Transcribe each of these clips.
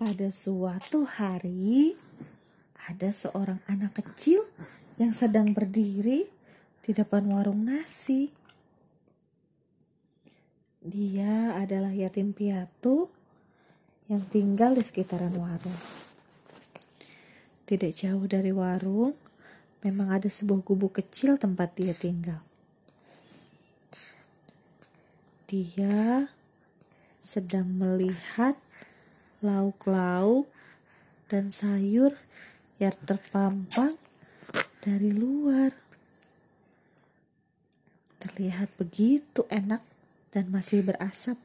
Pada suatu hari, ada seorang anak kecil yang sedang berdiri di depan warung nasi. Dia adalah yatim piatu yang tinggal di sekitaran warung. Tidak jauh dari warung, memang ada sebuah gubuk kecil tempat dia tinggal. Dia sedang melihat lauk-lauk dan sayur yang terpampang dari luar. Terlihat begitu enak dan masih berasap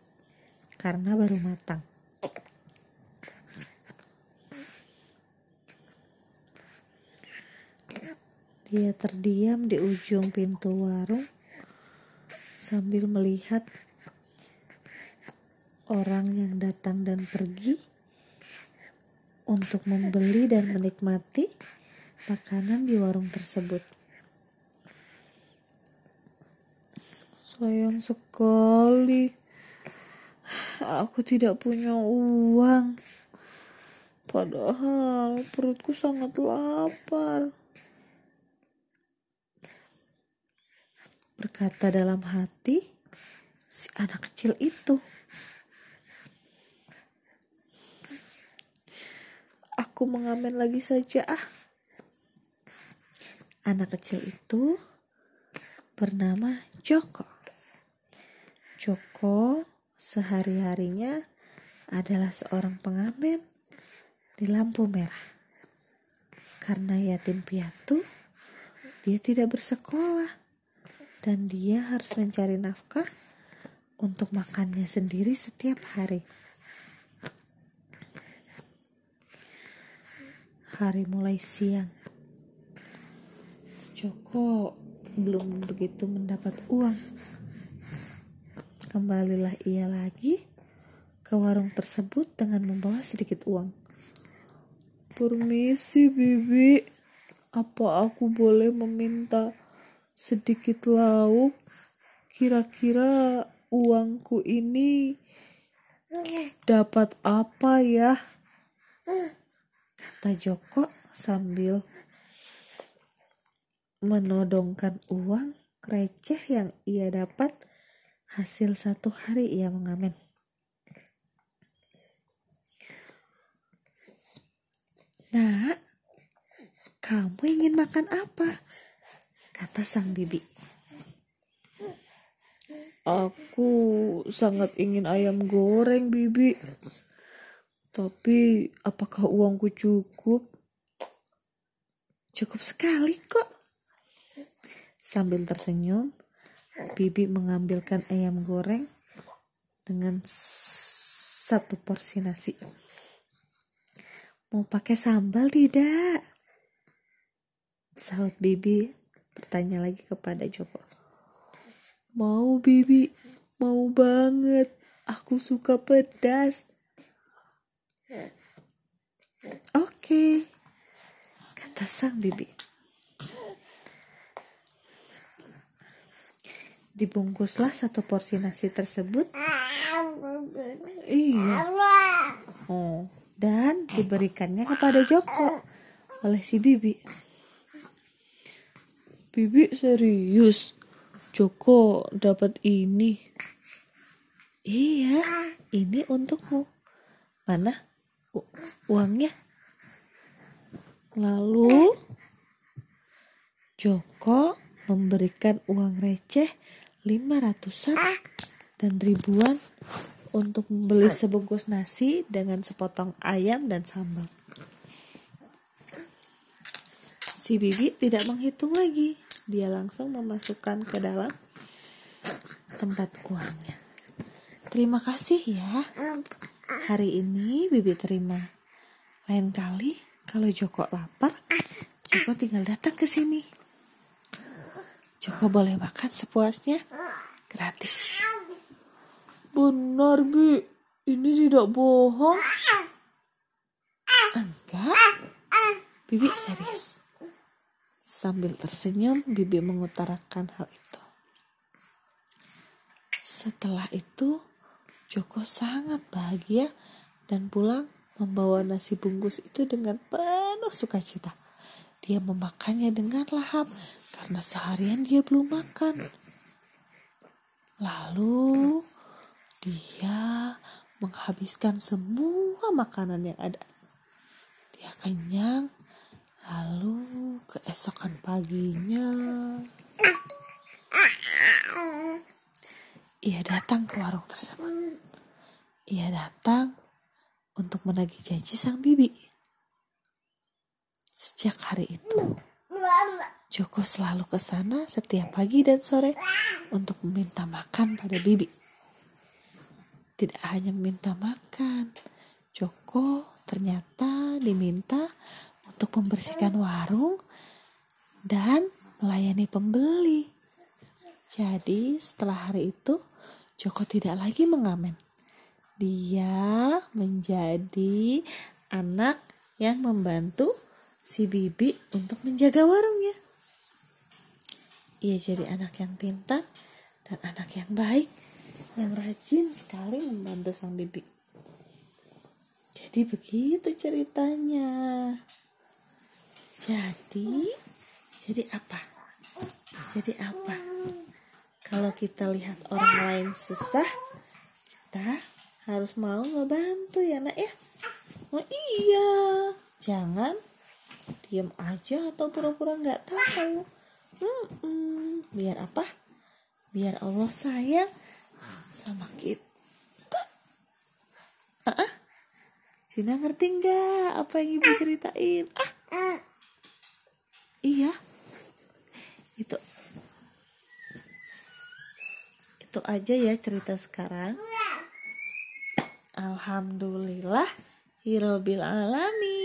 karena baru matang. Dia terdiam di ujung pintu warung sambil melihat orang yang datang dan pergi untuk membeli dan menikmati makanan di warung tersebut. Sayang sekali, aku tidak punya uang. Padahal perutku sangat lapar. Berkata dalam hati si anak kecil itu. Aku mengamen lagi saja ah. Anak kecil itu bernama Joko. Joko sehari-harinya adalah seorang pengamen di lampu merah. Karena yatim piatu, dia tidak bersekolah dan dia harus mencari nafkah untuk makannya sendiri setiap hari. Hari mulai siang. Joko belum begitu mendapat uang. Kembalilah ia lagi ke warung tersebut dengan membawa sedikit uang. Permisi, Bibi. Apa aku boleh meminta sedikit lauk? Kira-kira uangku ini dapat apa ya? Kata Joko sambil menodongkan uang receh yang ia dapat hasil satu hari ia mengamen. Nak, kamu ingin makan apa? Kata sang bibi. Aku sangat ingin ayam goreng, bibi. Tapi apakah uangku cukup? Cukup sekali kok. Sambil tersenyum, Bibi mengambilkan ayam goreng dengan satu porsi nasi. Mau pakai sambal tidak? Saud Bibi bertanya lagi kepada Joko. Mau Bibi, mau banget. Aku suka pedas. Oke, kata sang bibi. Dibungkuslah satu porsi nasi tersebut. Iya. Oh, dan diberikannya kepada Joko oleh si bibi. Bibi serius, Joko dapat ini. Iya, ini untukmu. Mana? Uangnya. Lalu Joko memberikan uang receh 500 dan ribuan untuk membeli sebungkus nasi dengan sepotong ayam dan sambal. Si Bibi tidak menghitung lagi. Dia langsung memasukkan ke dalam tempat uangnya. Terima kasih ya. Hari ini Bibi terima. Lain kali kalau Joko lapar, Joko tinggal datang ke sini. Joko boleh makan sepuasnya, gratis. Benar, Bi. Ini tidak bohong. Enggak. Bibi serius. Sambil tersenyum, Bibi mengutarakan hal itu. Setelah itu, Joko sangat bahagia dan pulang membawa nasi bungkus itu dengan penuh sukacita. Dia memakannya dengan lahap karena seharian dia belum makan. Lalu dia menghabiskan semua makanan yang ada. Dia kenyang, lalu keesokan paginya ia datang ke warung tersebut. Ia datang untuk menagih janji sang bibi. Sejak hari itu, Joko selalu ke sana setiap pagi dan sore untuk meminta makan pada bibi. Tidak hanya meminta makan, Joko ternyata diminta untuk membersihkan warung dan melayani pembeli. Jadi setelah hari itu Joko tidak lagi mengamen. Dia menjadi anak yang membantu si Bibi untuk menjaga warungnya. Ia jadi anak yang pintar dan anak yang baik yang rajin sekali membantu sang bibi. Jadi begitu ceritanya. Jadi, jadi apa? Jadi apa? Kalau kita lihat orang lain susah, kita harus mau ngebantu ya nak ya. Oh iya, jangan diam aja atau pura-pura nggak tahu. Hmm, hmm, biar apa? Biar Allah sayang sama kita. Ah, ah. Cina ngerti nggak apa yang ibu ceritain? Ah, iya. Itu itu aja ya cerita sekarang. Alhamdulillah Hirobil alamin.